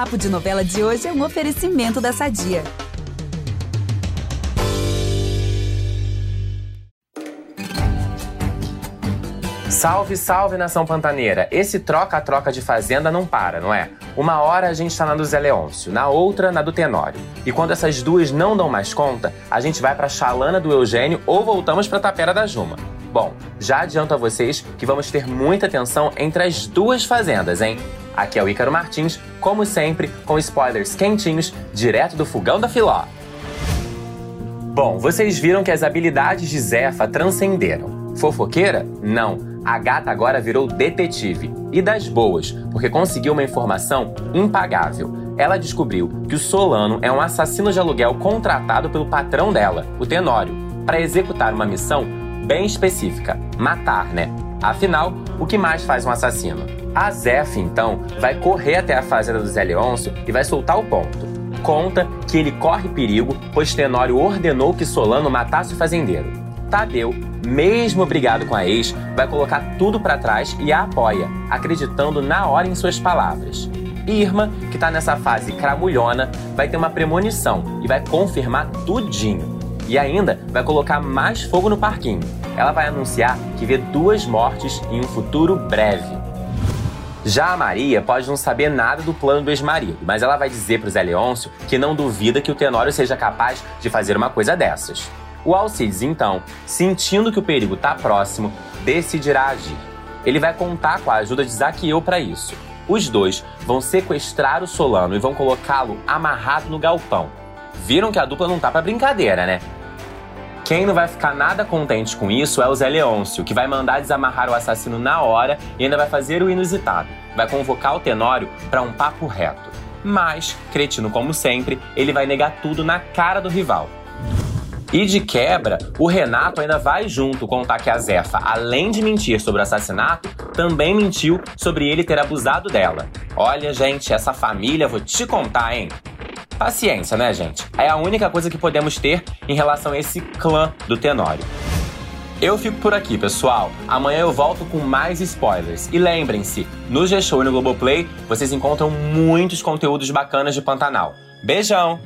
Papo de Novela de hoje é um oferecimento da Sadia. Salve, salve nação pantaneira! Esse troca-troca de fazenda não para, não é? Uma hora a gente tá na do Zé Leôncio, na outra na do Tenório. E quando essas duas não dão mais conta, a gente vai pra Chalana do Eugênio ou voltamos pra Tapera da Juma. Bom, já adianto a vocês que vamos ter muita atenção entre as duas fazendas, hein? Aqui é o Ícaro Martins, como sempre, com spoilers quentinhos, direto do fogão da Filó. Bom, vocês viram que as habilidades de Zefa transcenderam. Fofoqueira? Não a gata agora virou detetive. E das boas, porque conseguiu uma informação impagável. Ela descobriu que o Solano é um assassino de aluguel contratado pelo patrão dela, o Tenório, para executar uma missão bem específica: matar, né? Afinal, o que mais faz um assassino? A Zef, então, vai correr até a fazenda do Zé Leôncio e vai soltar o ponto. Conta que ele corre perigo, pois Tenório ordenou que Solano matasse o fazendeiro. Tadeu, mesmo brigado com a ex, vai colocar tudo para trás e a apoia, acreditando na hora em suas palavras. Irma, que tá nessa fase cramulhona, vai ter uma premonição e vai confirmar tudinho. E ainda vai colocar mais fogo no parquinho. Ela vai anunciar que vê duas mortes em um futuro breve. Já a Maria pode não saber nada do plano do ex-marido, mas ela vai dizer pro Zé Leôncio que não duvida que o Tenório seja capaz de fazer uma coisa dessas. O Alcides, então, sentindo que o perigo está próximo, decidirá agir. Ele vai contar com a ajuda de Zaqueu para isso. Os dois vão sequestrar o Solano e vão colocá-lo amarrado no galpão. Viram que a dupla não tá para brincadeira, né? Quem não vai ficar nada contente com isso é o Zé Leôncio, que vai mandar desamarrar o assassino na hora e ainda vai fazer o inusitado. Vai convocar o Tenório para um papo reto. Mas, cretino como sempre, ele vai negar tudo na cara do rival. E de quebra, o Renato ainda vai junto contar que a Zefa, além de mentir sobre o assassinato, também mentiu sobre ele ter abusado dela. Olha, gente, essa família, vou te contar, hein? Paciência, né, gente? É a única coisa que podemos ter em relação a esse clã do Tenório. Eu fico por aqui, pessoal. Amanhã eu volto com mais spoilers. E lembrem-se, no G-Show e no Globoplay vocês encontram muitos conteúdos bacanas de Pantanal. Beijão!